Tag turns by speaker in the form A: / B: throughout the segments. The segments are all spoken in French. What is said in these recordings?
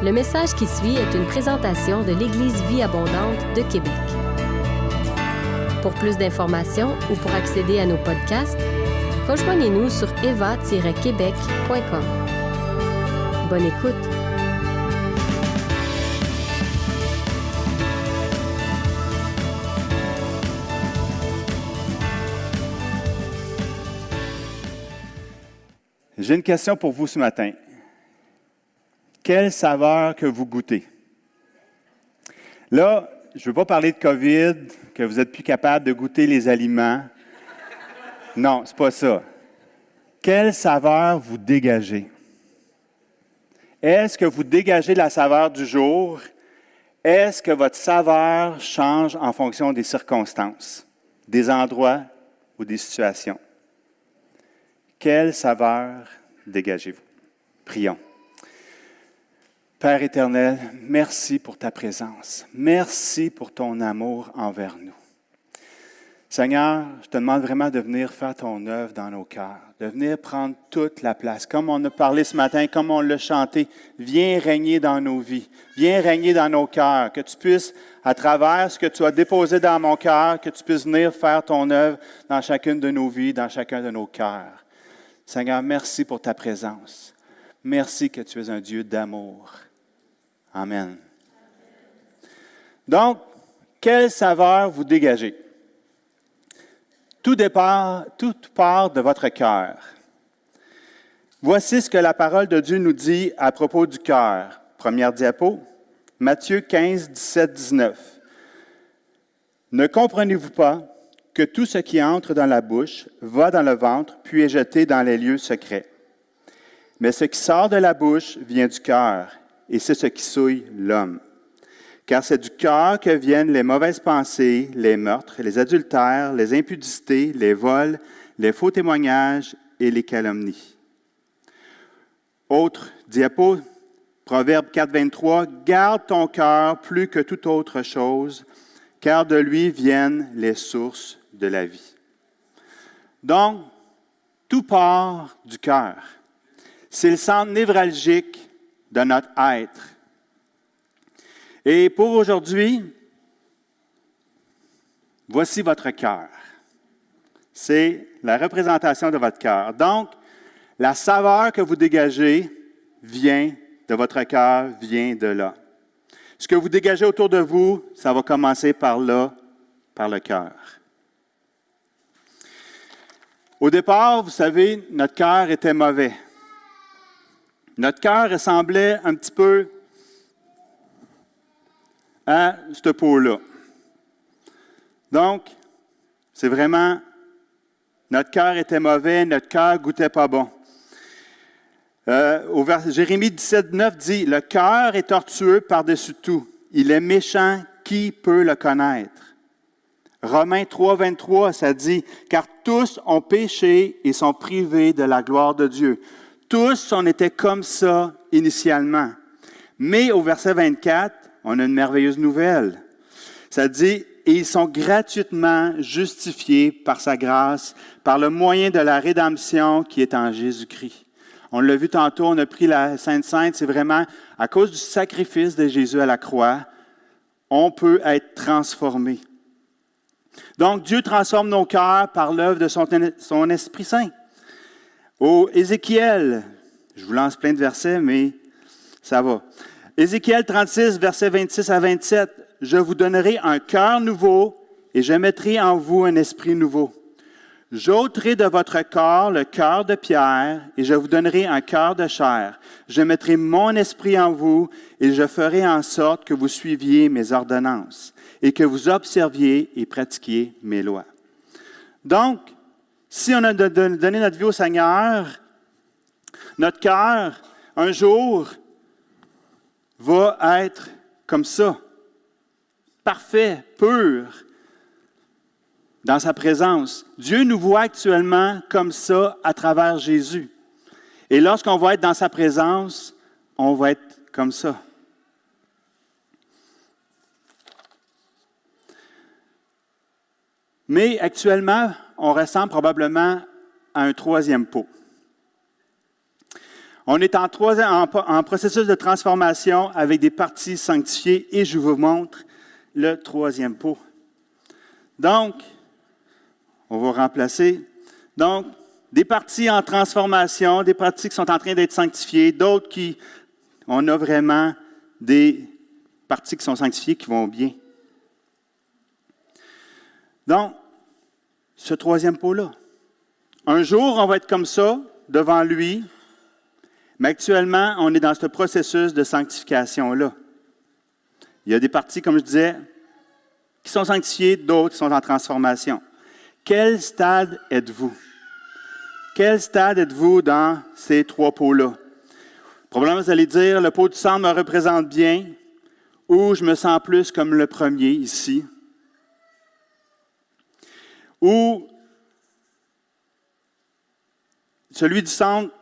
A: Le message qui suit est une présentation de l'Église Vie Abondante de Québec. Pour plus d'informations ou pour accéder à nos podcasts, rejoignez-nous sur eva-québec.com. Bonne écoute!
B: J'ai une question pour vous ce matin. Quelle saveur que vous goûtez? Là, je ne veux pas parler de COVID, que vous êtes plus capable de goûter les aliments. Non, c'est pas ça. Quelle saveur vous dégagez? Est-ce que vous dégagez la saveur du jour? Est-ce que votre saveur change en fonction des circonstances, des endroits ou des situations? Quelle saveur dégagez-vous? Prions. Père éternel, merci pour ta présence. Merci pour ton amour envers nous. Seigneur, je te demande vraiment de venir faire ton œuvre dans nos cœurs, de venir prendre toute la place. Comme on a parlé ce matin, comme on l'a chanté, viens régner dans nos vies, viens régner dans nos cœurs, que tu puisses, à travers ce que tu as déposé dans mon cœur, que tu puisses venir faire ton œuvre dans chacune de nos vies, dans chacun de nos cœurs. Seigneur, merci pour ta présence. Merci que tu es un Dieu d'amour. Amen. Donc, quelle saveur vous dégagez? Tout, départ, tout part de votre cœur. Voici ce que la parole de Dieu nous dit à propos du cœur. Première diapo, Matthieu 15, 17, 19. Ne comprenez-vous pas que tout ce qui entre dans la bouche va dans le ventre, puis est jeté dans les lieux secrets? Mais ce qui sort de la bouche vient du cœur, et c'est ce qui souille l'homme. Car c'est du cœur que viennent les mauvaises pensées, les meurtres, les adultères, les impudicités, les vols, les faux témoignages et les calomnies. Autre diapo, Proverbe 4, 23, Garde ton cœur plus que toute autre chose, car de lui viennent les sources de la vie. Donc, tout part du cœur. C'est le centre névralgique de notre être. Et pour aujourd'hui, voici votre cœur. C'est la représentation de votre cœur. Donc, la saveur que vous dégagez vient de votre cœur, vient de là. Ce que vous dégagez autour de vous, ça va commencer par là, par le cœur. Au départ, vous savez, notre cœur était mauvais. Notre cœur ressemblait un petit peu à cette peau-là. Donc, c'est vraiment, notre cœur était mauvais, notre cœur goûtait pas bon. Euh, au Jérémie 17, 9 dit, Le cœur est tortueux par-dessus tout. Il est méchant, qui peut le connaître? Romains 3, 23, ça dit, Car tous ont péché et sont privés de la gloire de Dieu. Tous, on était comme ça initialement. Mais au verset 24, on a une merveilleuse nouvelle. Ça dit, ils sont gratuitement justifiés par sa grâce, par le moyen de la rédemption qui est en Jésus-Christ. On l'a vu tantôt, on a pris la Sainte Sainte, c'est vraiment à cause du sacrifice de Jésus à la croix, on peut être transformé. Donc Dieu transforme nos cœurs par l'œuvre de son Esprit Saint. Au Ézéchiel, je vous lance plein de versets, mais ça va. Ézéchiel 36, versets 26 à 27. Je vous donnerai un cœur nouveau et je mettrai en vous un esprit nouveau. J'ôterai de votre corps le cœur de pierre et je vous donnerai un cœur de chair. Je mettrai mon esprit en vous et je ferai en sorte que vous suiviez mes ordonnances et que vous observiez et pratiquiez mes lois. Donc, si on a donné notre vie au Seigneur, notre cœur, un jour, va être comme ça, parfait, pur, dans sa présence. Dieu nous voit actuellement comme ça à travers Jésus. Et lorsqu'on va être dans sa présence, on va être comme ça. Mais actuellement, on ressemble probablement à un troisième pot. On est en, processus de transformation avec des parties sanctifiées et je vous montre le troisième pot. Donc, on va remplacer. Donc, des parties en transformation, des parties qui sont en train d'être sanctifiées, d'autres qui, on a vraiment des parties qui sont sanctifiées qui vont bien. Donc, ce troisième pot-là. Un jour, on va être comme ça, devant lui, mais actuellement, on est dans ce processus de sanctification-là. Il y a des parties, comme je disais, qui sont sanctifiées, d'autres sont en transformation. Quel stade êtes-vous? Quel stade êtes-vous dans ces trois pots-là? Probablement, vous allez dire, le pot du sang me représente bien, ou je me sens plus comme le premier ici. Ou celui du centre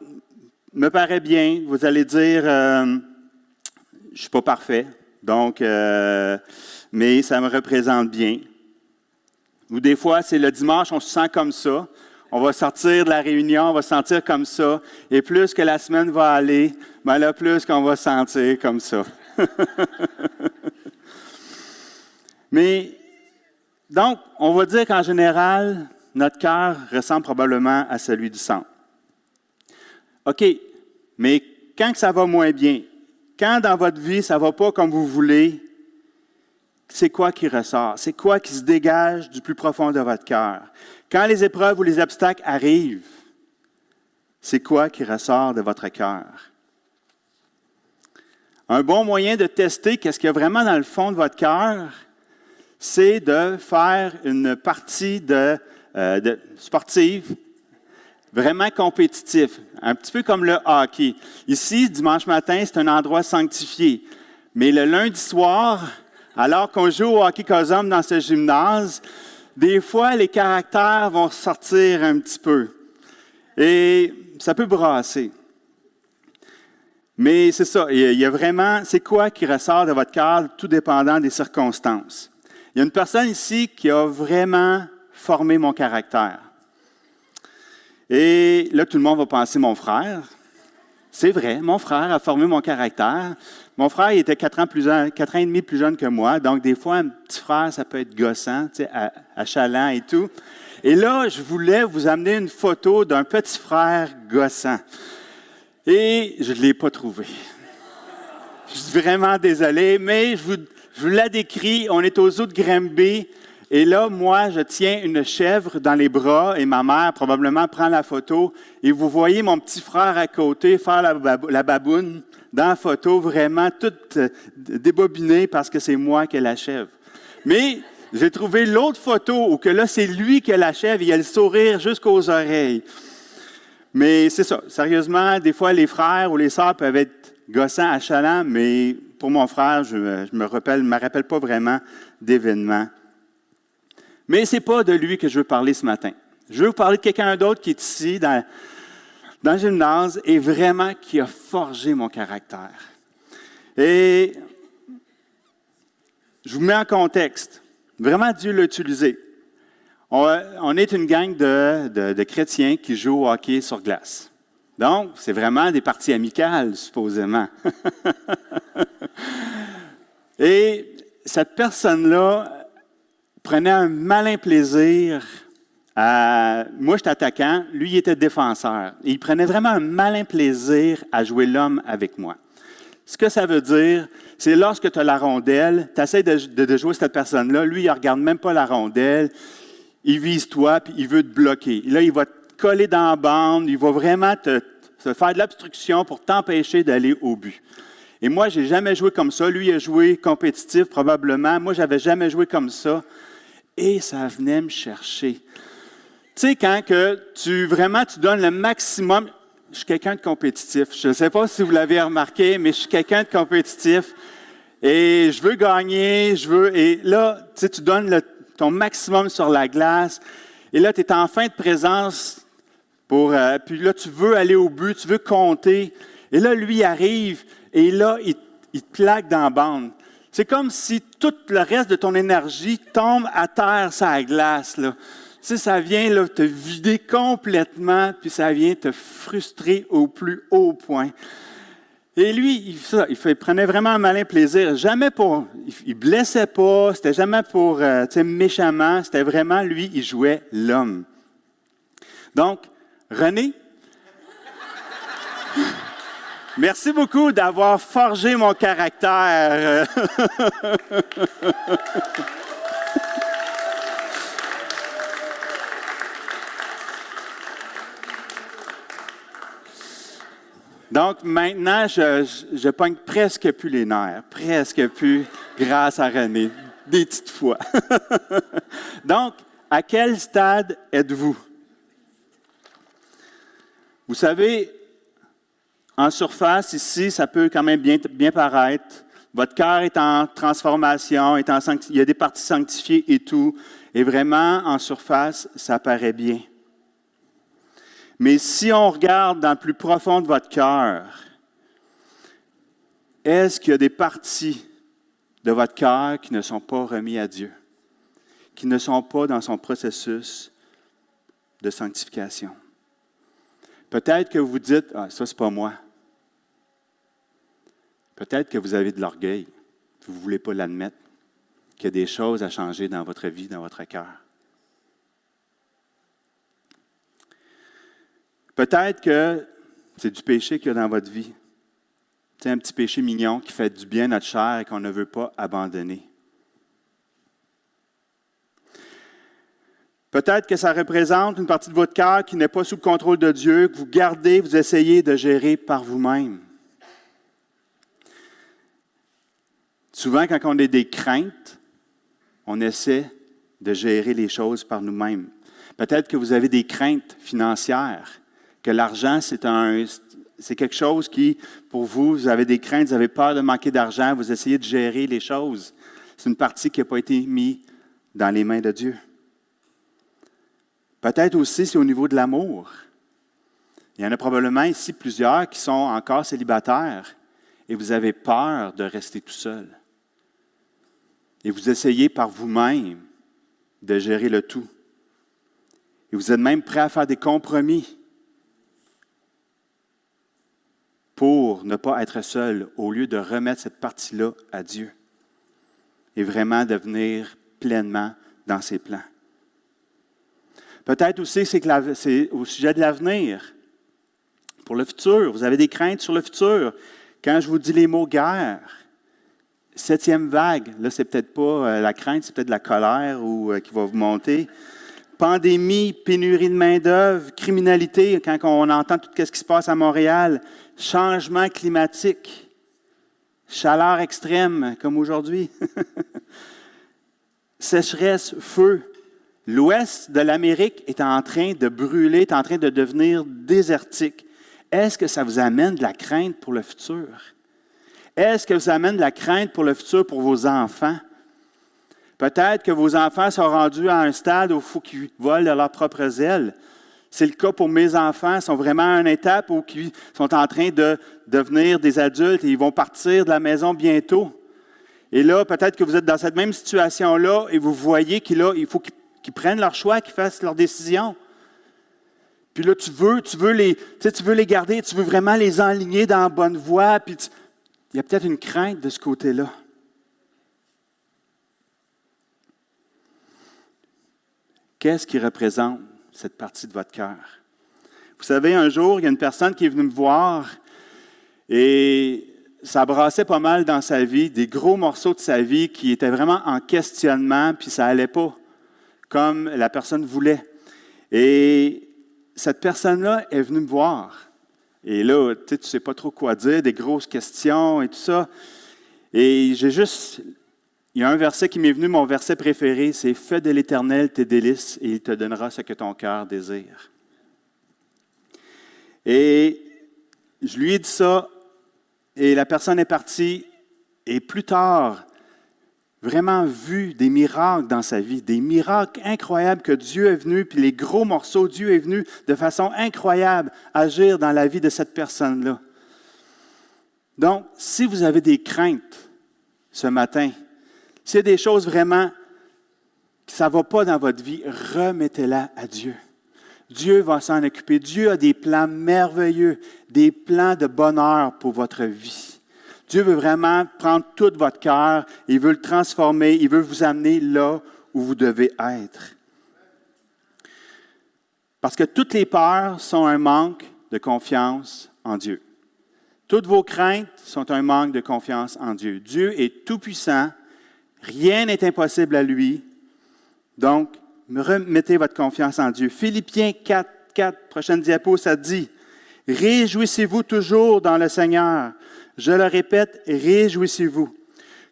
B: me paraît bien. Vous allez dire, euh, je ne suis pas parfait, donc, euh, mais ça me représente bien. Ou des fois, c'est le dimanche, on se sent comme ça. On va sortir de la réunion, on va se sentir comme ça. Et plus que la semaine va aller, ben là, plus qu'on va se sentir comme ça. mais, donc, on va dire qu'en général, notre cœur ressemble probablement à celui du sang. OK, mais quand ça va moins bien, quand dans votre vie ça ne va pas comme vous voulez, c'est quoi qui ressort? C'est quoi qui se dégage du plus profond de votre cœur? Quand les épreuves ou les obstacles arrivent, c'est quoi qui ressort de votre cœur? Un bon moyen de tester qu'est-ce qu'il y a vraiment dans le fond de votre cœur, c'est de faire une partie de, euh, sportive vraiment compétitif, un petit peu comme le hockey. Ici, dimanche matin, c'est un endroit sanctifié. Mais le lundi soir, alors qu'on joue au hockey cosum dans ce gymnase, des fois, les caractères vont sortir un petit peu. Et ça peut brasser. Mais c'est ça, il y a vraiment, c'est quoi qui ressort de votre cœur, tout dépendant des circonstances. Il y a une personne ici qui a vraiment formé mon caractère. Et là, tout le monde va penser mon frère. C'est vrai, mon frère a formé mon caractère. Mon frère, il était quatre ans, plus, quatre ans et demi plus jeune que moi. Donc, des fois, un petit frère, ça peut être gossant, tu achalant et tout. Et là, je voulais vous amener une photo d'un petit frère gossant. Et je ne l'ai pas trouvé. Je suis vraiment désolé, mais je vous, je vous la décris. On est aux eaux de Grimby. Et là, moi, je tiens une chèvre dans les bras et ma mère probablement prend la photo. Et vous voyez mon petit frère à côté faire la, baboune dans la photo, vraiment toute euh, débobinée parce que c'est moi qui ai la chèvre. Mais j'ai trouvé l'autre photo où que là, c'est lui qui a la chèvre et il a le sourire jusqu'aux oreilles. Mais c'est ça. Sérieusement, des fois, les frères ou les sœurs peuvent être gossants, achalants, mais pour mon frère, je ne me, rappelle, me rappelle pas vraiment d'événements. Mais ce n'est pas de lui que je veux parler ce matin. Je veux vous parler de quelqu'un d'autre qui est ici dans, le gymnase et vraiment qui a forgé mon caractère. Et je vous mets en contexte. Vraiment, Dieu l'a utilisé. On, est une gang de, de, chrétiens qui jouent au hockey sur glace. Donc, c'est vraiment des parties amicales, supposément. Et cette personne-là prenait un malin plaisir à. Moi, j'étais attaquant, lui, il était défenseur. il prenait vraiment un malin plaisir à jouer l'homme avec moi. Ce que ça veut dire, c'est lorsque tu as la rondelle, tu essaies de, jouer cette personne-là, lui, il ne regarde même pas la rondelle, il vise toi, puis il veut te bloquer. Là, il va te coller dans la bande, il va vraiment te faire de l'obstruction pour t'empêcher d'aller au but. Et moi, j'ai jamais joué comme ça. Lui a joué compétitif, probablement. Moi, j'avais jamais joué comme ça et ça venait me chercher. Tu sais, quand que tu vraiment tu donnes le maximum, je suis quelqu'un de compétitif. Je ne sais pas si vous l'avez remarqué, mais je suis quelqu'un de compétitif. Et je veux gagner, je veux. Et là, tu tu donnes ton maximum sur la glace. Et là, tu es en fin de présence pour. Euh, puis là, tu veux aller au but, tu veux compter. Et là, lui arrive et là, il, te plaque dans la bande. C'est comme si tout le reste de ton énergie tombe à terre la glace. Là. ça vient là, te vider complètement, puis ça vient te frustrer au plus haut point. Et lui, il, ça, il, prenait vraiment un malin plaisir. Jamais pour, il, blessait pas, c'était jamais pour, euh, tu sais, méchamment. C'était vraiment lui, il jouait l'homme. Donc, René, merci beaucoup d'avoir forgé mon caractère. Donc maintenant, je, je, pogne presque plus les nerfs, presque plus grâce à René, des petites fois. Donc, à quel stade êtes-vous? Vous savez, en surface, ici, ça peut quand même bien, bien paraître. Votre cœur est en transformation, est en, il y a des parties sanctifiées et tout. Et vraiment, en surface, ça paraît bien. Mais si on regarde dans le plus profond de votre cœur, est-ce qu'il y a des parties de votre cœur qui ne sont pas remis à Dieu, qui ne sont pas dans son processus de sanctification? Peut-être que vous dites, ah, ça, c'est pas moi. Peut-être que vous avez de l'orgueil, vous ne voulez pas l'admettre, qu'il y a des choses à changer dans votre vie, dans votre cœur. Peut-être que c'est du péché qu'il y a dans votre vie. C'est un petit péché mignon qui fait du bien à notre chair et qu'on ne veut pas abandonner. Peut-être que ça représente une partie de votre cœur qui n'est pas sous le contrôle de Dieu, que vous gardez, vous essayez de gérer par vous-même. Souvent, quand on a des craintes, on essaie de gérer les choses par nous-mêmes. Peut-être que vous avez des craintes financières que l'argent, c'est quelque chose qui, pour vous, vous avez des craintes, vous avez peur de manquer d'argent, vous essayez de gérer les choses. C'est une partie qui n'a pas été mise dans les mains de Dieu. Peut-être aussi, c'est au niveau de l'amour. Il y en a probablement ici plusieurs qui sont encore célibataires et vous avez peur de rester tout seul. Et vous essayez par vous-même de gérer le tout. Et vous êtes même prêt à faire des compromis pour ne pas être seul au lieu de remettre cette partie-là à Dieu et vraiment devenir pleinement dans ses plans. Peut-être aussi c'est que c'est au sujet de l'avenir, pour le futur. Vous avez des craintes sur le futur. Quand je vous dis les mots guerre, septième vague, là, c'est peut-être pas euh, la crainte, c'est peut-être la colère euh, qui va vous monter pandémie, pénurie de main-d'œuvre, criminalité, quand on entend tout ce qui se passe à Montréal, changement climatique, chaleur extrême comme aujourd'hui, sécheresse, feu. L'ouest de l'Amérique est en train de brûler, est en train de devenir désertique. Est-ce que ça vous amène de la crainte pour le futur? Est-ce que ça amène de la crainte pour le futur pour vos enfants? Peut-être que vos enfants sont rendus à un stade où il faut qu'ils volent de leurs propres ailes. C'est le cas pour mes enfants. Ils sont vraiment à une étape où ils sont en train de devenir des adultes et ils vont partir de la maison bientôt. Et là, peut-être que vous êtes dans cette même situation-là et vous voyez qu'il faut qu'ils prennent leur choix, qu'ils fassent leur décision. Puis là, tu veux, tu veux les, tu, veux les garder, tu veux vraiment les enligner dans la bonne voie. Puis il y a peut-être une crainte de ce côté-là. Qu'est-ce qui représente cette partie de votre cœur? Vous savez, un jour, il y a une personne qui est venue me voir et ça brassait pas mal dans sa vie, des gros morceaux de sa vie qui étaient vraiment en questionnement, puis ça n'allait pas comme la personne voulait. Et cette personne-là est venue me voir. Et là, tu ne sais pas trop quoi dire, des grosses questions et tout ça. Et j'ai juste il y a un verset qui m'est venu, mon verset préféré, c'est Fais de l'Éternel tes délices et il te donnera ce que ton cœur désire. Et je lui ai dit ça et la personne est partie et plus tard, vraiment vu des miracles dans sa vie, des miracles incroyables que Dieu est venu, puis les gros morceaux, Dieu est venu de façon incroyable agir dans la vie de cette personne-là. Donc, si vous avez des craintes ce matin, s'il y a des choses vraiment ça ne va pas dans votre vie, remettez-la à Dieu. Dieu va s'en occuper. Dieu a des plans merveilleux, des plans de bonheur pour votre vie. Dieu veut vraiment prendre tout votre cœur, il veut le transformer, il veut vous amener là où vous devez être. Parce que toutes les peurs sont un manque de confiance en Dieu. Toutes vos craintes sont un manque de confiance en Dieu. Dieu est tout-puissant, rien n'est impossible à lui. Donc, remettez votre confiance en Dieu. Philippiens 4, 4, prochaine diapo, ça dit, Réjouissez-vous toujours dans le Seigneur. Je le répète, réjouissez-vous.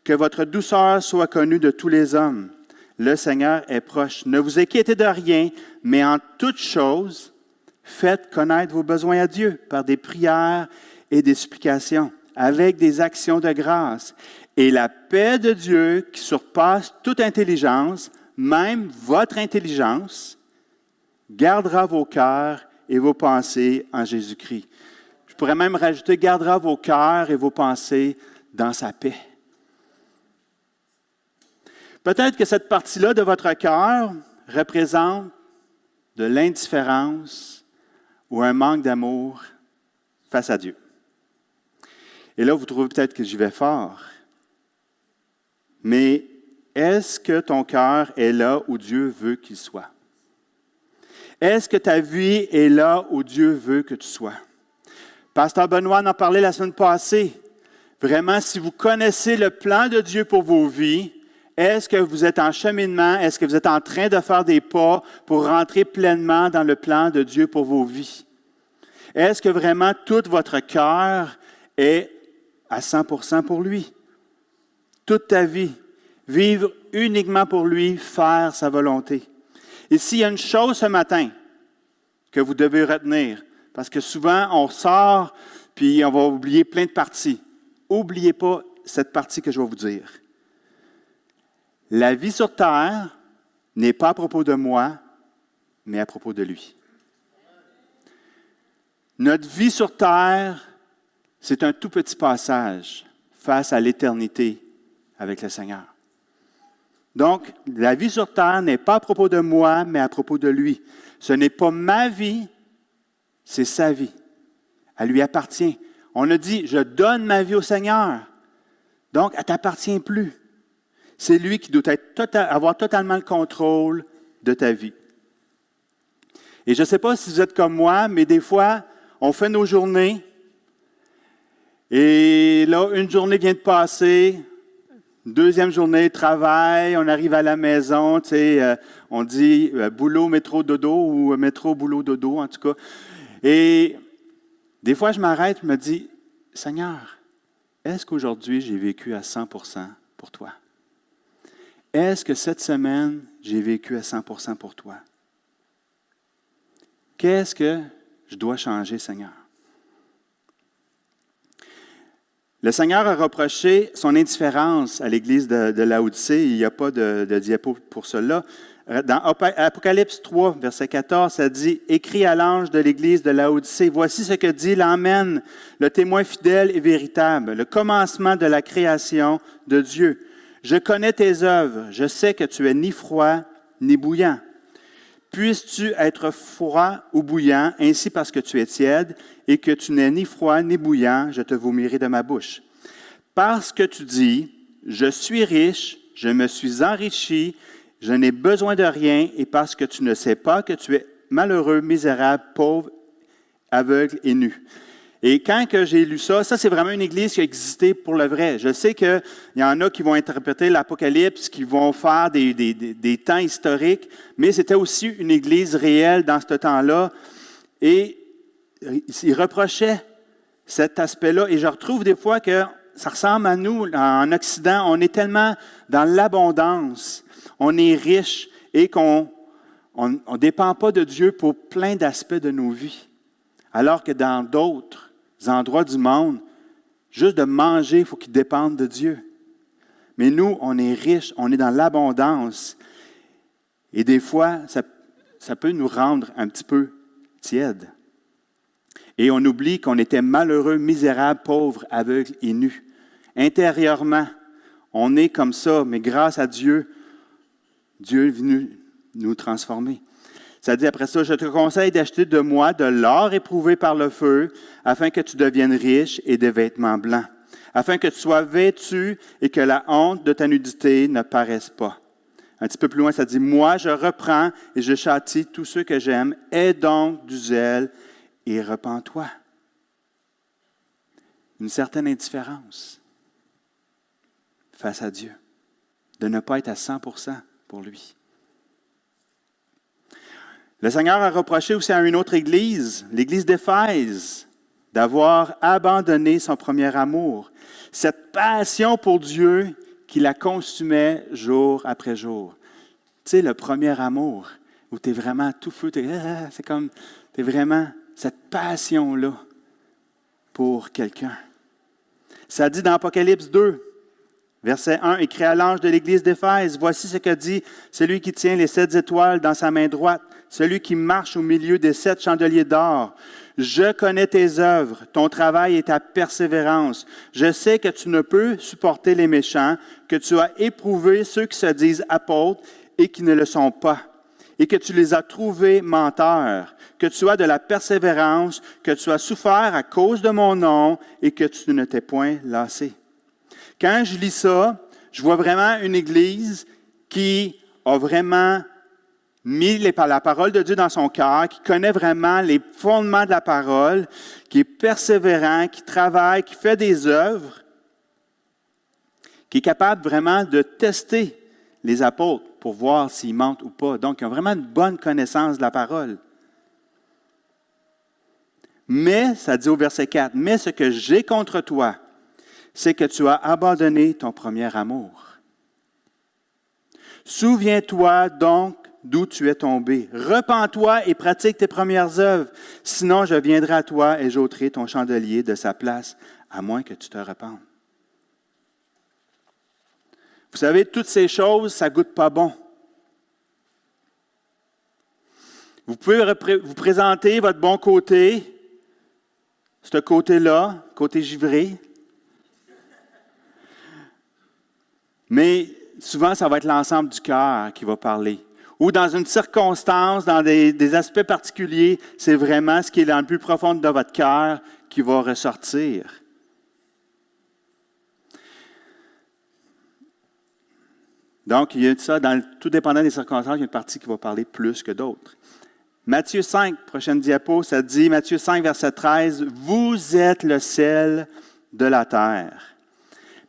B: Que votre douceur soit connue de tous les hommes. Le Seigneur est proche. Ne vous inquiétez de rien, mais en toutes choses, faites connaître vos besoins à Dieu par des prières et des supplications, avec des actions de grâce. Et la paix de Dieu qui surpasse toute intelligence, même votre intelligence, gardera vos cœurs et vos pensées en Jésus-Christ. Pourrais même rajouter, gardera vos cœurs et vos pensées dans sa paix. Peut-être que cette partie-là de votre cœur représente de l'indifférence ou un manque d'amour face à Dieu. Et là, vous trouvez peut-être que j'y vais fort. Mais est-ce que ton cœur est là où Dieu veut qu'il soit? Est-ce que ta vie est là où Dieu veut que tu sois? Pasteur Benoît en parlait la semaine passée. Vraiment, si vous connaissez le plan de Dieu pour vos vies, est-ce que vous êtes en cheminement? Est-ce que vous êtes en train de faire des pas pour rentrer pleinement dans le plan de Dieu pour vos vies? Est-ce que vraiment tout votre cœur est à 100% pour lui? Toute ta vie, vivre uniquement pour lui, faire sa volonté. Et s'il y a une chose ce matin que vous devez retenir, parce que souvent on sort puis on va oublier plein de parties. Oubliez pas cette partie que je vais vous dire. La vie sur terre n'est pas à propos de moi, mais à propos de lui. Notre vie sur terre, c'est un tout petit passage face à l'éternité avec le Seigneur. Donc, la vie sur terre n'est pas à propos de moi, mais à propos de lui. Ce n'est pas ma vie, c'est sa vie. Elle lui appartient. On a dit, je donne ma vie au Seigneur. Donc, elle ne t'appartient plus. C'est lui qui doit tota-, avoir totalement le contrôle de ta vie. Et je ne sais pas si vous êtes comme moi, mais des fois, on fait nos journées. Et là, une journée vient de passer, Deuxième journée, travail, on arrive à la maison, euh, on dit euh, boulot, métro, dodo ou métro, boulot, dodo, en tout cas. Et des fois, je m'arrête, je me dis, Seigneur, est-ce qu'aujourd'hui j'ai vécu à 100% pour toi? Est-ce que cette semaine, j'ai vécu à 100% pour toi? Qu'est-ce que je dois changer, Seigneur? Le Seigneur a reproché son indifférence à l'Église de, de. Il n'y a pas de diapo pour cela. Euh, dans Apocalypse 3, verset 14, ça dit Écrit à l'ange de l'Église de Laodicée, voici ce que dit l'Amen, le témoin fidèle et véritable, le commencement de la création de Dieu. Je connais tes œuvres, je sais que tu es ni froid ni bouillant. Puisses-tu être froid ou bouillant, ainsi parce que tu es tiède, et que tu n'es ni froid ni bouillant, je te vomirai de ma bouche. Parce que tu dis, je suis riche, je me suis enrichi, je n'ai besoin de rien, et parce que tu ne sais pas que tu es malheureux, misérable, pauvre, aveugle et nu. Et quand j'ai lu ça, ça c'est vraiment une église qui a existé pour le vrai. Je sais qu'il y en a qui vont interpréter l'Apocalypse, qui vont faire des, des, des temps historiques, mais c'était aussi une église réelle dans ce temps-là. Et il reprochait cet aspect-là. Et je retrouve des fois que ça ressemble à nous en Occident. On est tellement dans l'abondance, on est riche et qu'on ne dépend pas de Dieu pour plein d'aspects de nos vies. Alors que dans d'autres, endroits du monde, juste de manger, il faut qu'ils dépendent de Dieu. Mais nous, on est riches, on est dans l'abondance. Et des fois, ça, ça peut nous rendre un petit peu tièdes. Et on oublie qu'on était malheureux, misérable, pauvre, aveugle et nu. Intérieurement, on est comme ça, mais grâce à Dieu, Dieu est venu nous transformer. Ça dit après ça, je te conseille d'acheter de moi de l'or éprouvé par le feu, afin que tu deviennes riche et des vêtements blancs, afin que tu sois vêtu et que la honte de ta nudité ne paraisse pas. Un petit peu plus loin, ça dit, moi je reprends et je châtie tous ceux que j'aime, aie donc du zèle et repens-toi. Une certaine indifférence face à Dieu, de ne pas être à 100 lui. Le Seigneur a reproché aussi à une autre église, l'église d'Éphèse, d'avoir abandonné son premier amour, cette passion pour Dieu qui la consumait jour après jour. Tu sais, le premier amour, où tu es vraiment tout feu, ah, c'est comme, tu es vraiment cette passion-là pour quelqu'un. Ça dit dans Apocalypse 2, verset 1, écrit à l'ange de l'église d'Éphèse, voici ce que dit celui qui tient les sept étoiles dans sa main droite, celui qui marche au milieu des sept chandeliers d'or. Je connais tes œuvres, ton travail et ta persévérance. Je sais que tu ne peux supporter les méchants, que tu as éprouvé ceux qui se disent apôtres et qui ne le sont pas, et que tu les as trouvés menteurs, que tu as de la persévérance, que tu as souffert à cause de mon nom et que tu ne t'es point lassé. Quand je lis ça, je vois vraiment une Église qui a vraiment mis la parole de Dieu dans son cœur, qui connaît vraiment les fondements de la parole, qui est persévérant, qui travaille, qui fait des œuvres, qui est capable vraiment de tester les apôtres pour voir s'ils mentent ou pas. Donc, ils ont vraiment une bonne connaissance de la parole. Mais, ça dit au verset 4, mais ce que j'ai contre toi, c'est que tu as abandonné ton premier amour. Souviens-toi donc d'où tu es tombé. Repends-toi et pratique tes premières œuvres. Sinon, je viendrai à toi et j'ôterai ton chandelier de sa place, à moins que tu te rependes. Vous savez, toutes ces choses, ça goûte pas bon. Vous pouvez vous présenter votre bon côté, ce côté-là, côté givré. Mais souvent, ça va être l'ensemble du cœur qui va parler ou dans une circonstance, dans des, aspects particuliers, c'est vraiment ce qui est dans le plus profond de votre cœur qui va ressortir. Donc, il y a ça, tout dépendant des circonstances, il y a une partie qui va parler plus que d'autres. Matthieu 5, prochaine diapo, ça dit, Matthieu 5, verset 13, Vous êtes le sel de la terre.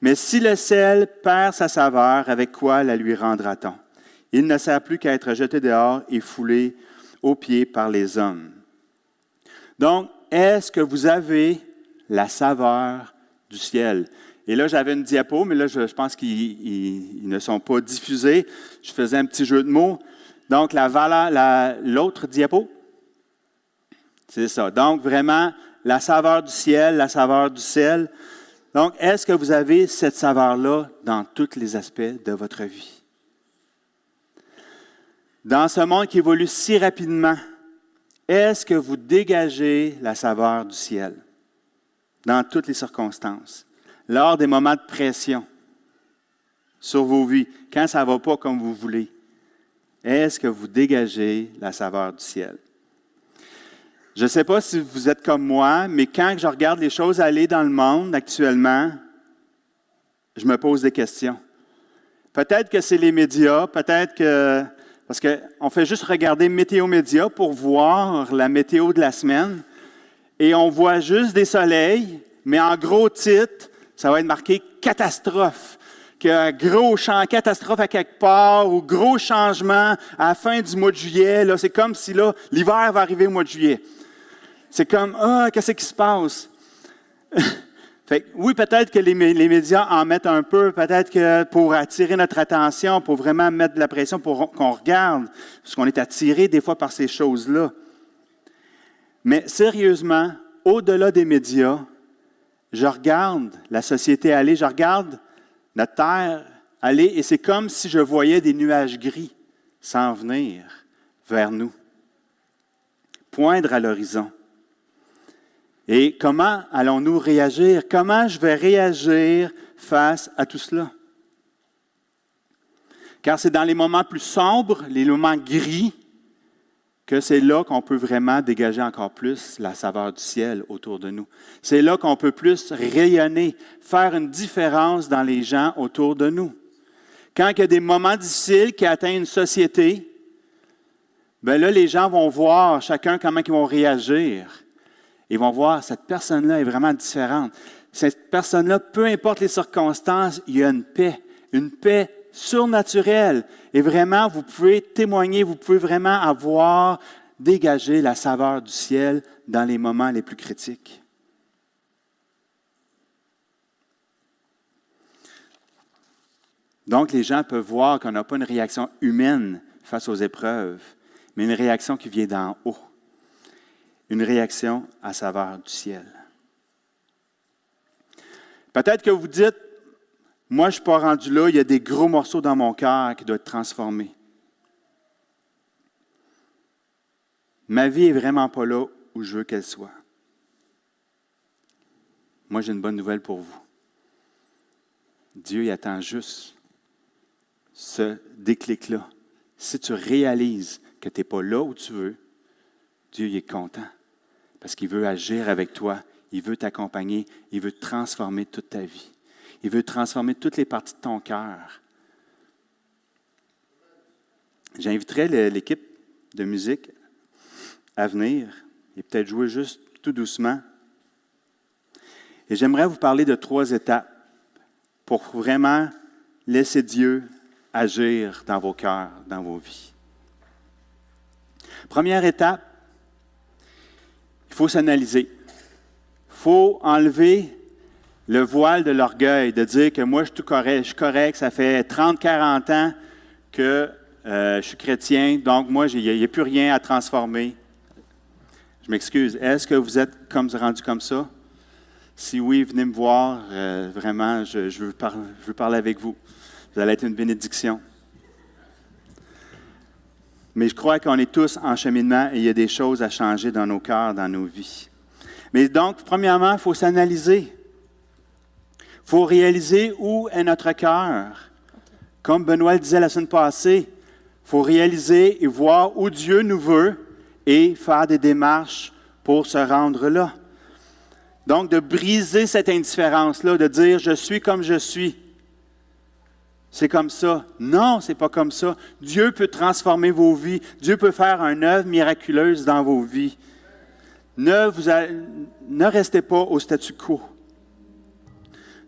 B: Mais si le sel perd sa saveur, avec quoi la lui rendra-t-on? Il ne sert plus qu'à être jeté dehors et foulé aux pieds par les hommes. Donc, est-ce que vous avez la saveur du ciel? Et là, j'avais une diapo, mais là, je, pense qu'ils ne sont pas diffusés. Je faisais un petit jeu de mots. Donc, la valeur, l'autre diapo, c'est ça. Donc, vraiment, la saveur du ciel, la saveur du ciel. Donc, est-ce que vous avez cette saveur-là dans tous les aspects de votre vie? Dans ce monde qui évolue si rapidement, est-ce que vous dégagez la saveur du ciel dans toutes les circonstances, lors des moments de pression sur vos vies, quand ça ne va pas comme vous voulez? Est-ce que vous dégagez la saveur du ciel? Je ne sais pas si vous êtes comme moi, mais quand je regarde les choses aller dans le monde actuellement, je me pose des questions. Peut-être que c'est les médias, peut-être que parce qu'on fait juste regarder Météo Média pour voir la météo de la semaine. Et on voit juste des soleils, mais en gros titre, ça va être marqué catastrophe. Que gros champ, catastrophe à quelque part, ou gros changement à la fin du mois de juillet. c'est comme si là, l'hiver va arriver au mois de juillet. C'est comme, ah, qu'est-ce qui se passe? oui, peut-être que les, médias en mettent un peu, peut-être que pour attirer notre attention, pour vraiment mettre de la pression, pour qu'on regarde, parce qu'on est attiré des fois par ces choses-là. Mais sérieusement, au-delà des médias, je regarde la société aller, je regarde notre terre aller, et c'est comme si je voyais des nuages gris s'en venir vers nous, poindre à l'horizon. Et comment allons-nous réagir? Comment je vais réagir face à tout cela? Car c'est dans les moments plus sombres, les moments gris, que c'est là qu'on peut vraiment dégager encore plus la saveur du ciel autour de nous. C'est là qu'on peut plus rayonner, faire une différence dans les gens autour de nous. Quand il y a des moments difficiles qui atteignent une société, ben là, les gens vont voir chacun comment ils vont réagir. Ils vont voir, cette personne-là est vraiment différente. Cette personne-là, peu importe les circonstances, il y a une paix, une paix surnaturelle. Et vraiment, vous pouvez témoigner, vous pouvez vraiment avoir dégagé la saveur du ciel dans les moments les plus critiques. Donc, les gens peuvent voir qu'on n'a pas une réaction humaine face aux épreuves, mais une réaction qui vient d'en haut. Une réaction à saveur du ciel. Peut-être que vous dites, moi, je ne suis pas rendu là, il y a des gros morceaux dans mon cœur qui doivent être transformés. Ma vie est vraiment pas là où je veux qu'elle soit. Moi, j'ai une bonne nouvelle pour vous. Dieu il attend juste ce déclic-là. Si tu réalises que tu n'es pas là où tu veux, Dieu il est content parce qu'il veut agir avec toi, il veut t'accompagner, il veut transformer toute ta vie. Il veut transformer toutes les parties de ton cœur. J'inviterai l'équipe de musique à venir et peut-être jouer juste tout doucement. Et j'aimerais vous parler de trois étapes pour vraiment laisser Dieu agir dans vos cœurs, dans vos vies. Première étape, il faut s'analyser. Il faut enlever le voile de l'orgueil, de dire que moi, je suis tout correct, je suis correct, ça fait 30, 40 ans que euh, je suis chrétien, donc moi, il n'y a, plus rien à transformer. Je m'excuse. Est-ce que vous êtes comme rendu comme ça? Si oui, venez me voir. Euh, vraiment, je, veux je veux parler avec vous. Vous allez être une bénédiction. Mais je crois qu'on est tous en cheminement et il y a des choses à changer dans nos cœurs, dans nos vies. Mais donc, premièrement, il faut s'analyser. Il faut réaliser où est notre cœur. Comme Benoît le disait la semaine passée, il faut réaliser et voir où Dieu nous veut et faire des démarches pour se rendre là. Donc, de briser cette indifférence-là, de dire je suis comme je suis. C'est comme ça. Non, c'est pas comme ça. Dieu peut transformer vos vies. Dieu peut faire une œuvre miraculeuse dans vos vies. Ne, ne restez pas au statu quo.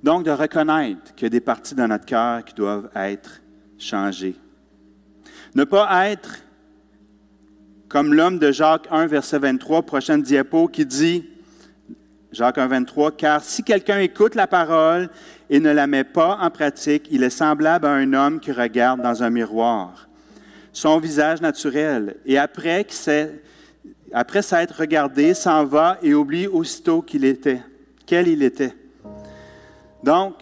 B: Donc, de reconnaître qu'il y a des parties dans notre cœur qui doivent être changées. Ne pas être comme l'homme de Jacques 1, verset 23, prochaine diapo, qui dit, Jacques 1, 23, car si quelqu'un écoute la parole et ne la met pas en pratique, il est semblable à un homme qui regarde dans un miroir son visage naturel et après, après s'être regardé, s'en va et oublie aussitôt qu'il était, quel il était. Donc,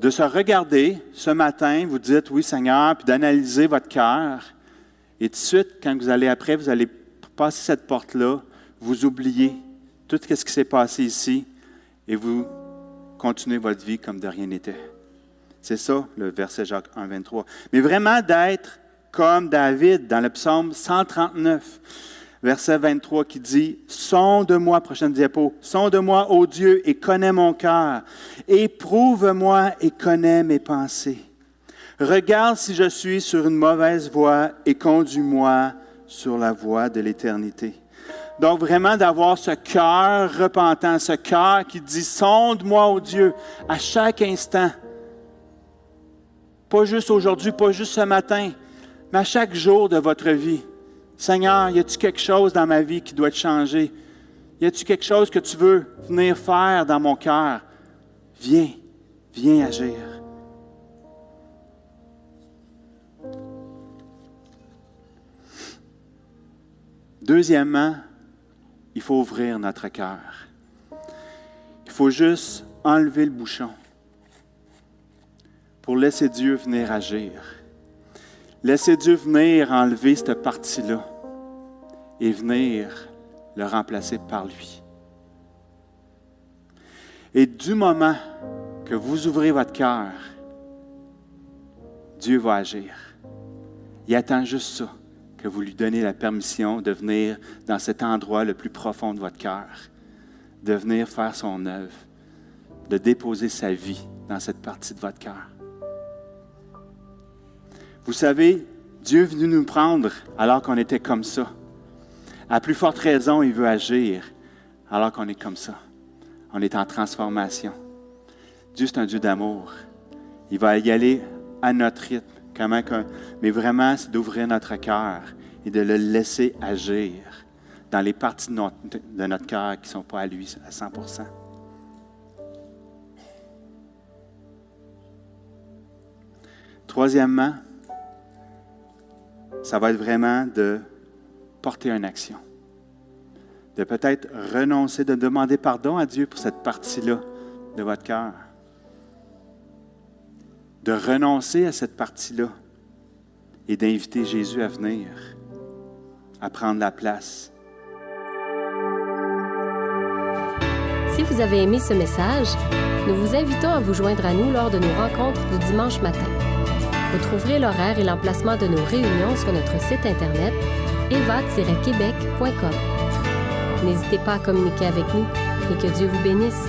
B: de se regarder ce matin, vous dites oui Seigneur, puis d'analyser votre cœur. Et tout de suite, quand vous allez après, vous allez passer cette porte-là, vous oubliez tout ce qui s'est passé ici et vous continuez votre vie comme de rien n'était. C'est ça le verset Jacques 1, 23. Mais vraiment d'être comme David dans le psaume 139 verset 23 qui dit, Sonde-moi, prochaine diapo, sonde-moi, ô Dieu, et connais mon cœur. Éprouve-moi et connais mes pensées. Regarde si je suis sur une mauvaise voie et conduis-moi sur la voie de l'éternité. Donc vraiment d'avoir ce cœur repentant, ce cœur qui dit, sonde-moi, ô Dieu, à chaque instant. Pas juste aujourd'hui, pas juste ce matin, mais à chaque jour de votre vie. Seigneur, y a-t-il quelque chose dans ma vie qui doit être changé? Y a-t-il quelque chose que tu veux venir faire dans mon cœur? Viens, viens agir. Deuxièmement, il faut ouvrir notre cœur. Il faut juste enlever le bouchon pour laisser Dieu venir agir. Laissez Dieu venir enlever cette partie-là et venir le remplacer par lui. Et du moment que vous ouvrez votre cœur, Dieu va agir. Il attend juste ça, que vous lui donnez la permission de venir dans cet endroit le plus profond de votre cœur, de venir faire son œuvre, de déposer sa vie dans cette partie de votre cœur. Vous savez, Dieu est venu nous prendre alors qu'on était comme ça. À plus forte raison, il veut agir alors qu'on est comme ça. On est en transformation. Dieu, c'est un Dieu d'amour. Il va y aller à notre rythme. Comment mais vraiment, c'est d'ouvrir notre cœur et de le laisser agir dans les parties de notre, de notre cœur qui ne sont pas à lui à 100% Troisièmement, ça va être vraiment de porter une action. De peut-être renoncer, de demander pardon à Dieu pour cette partie-là de votre cœur. De renoncer à cette partie-là et d'inviter Jésus à venir, à prendre la place.
A: Si vous avez aimé ce message, nous vous invitons à vous joindre à nous lors de nos rencontres du dimanche matin. Vous trouverez l'horaire et l'emplacement de nos réunions sur notre site internet eva-québec.com. N'hésitez pas à communiquer avec nous et que Dieu vous bénisse.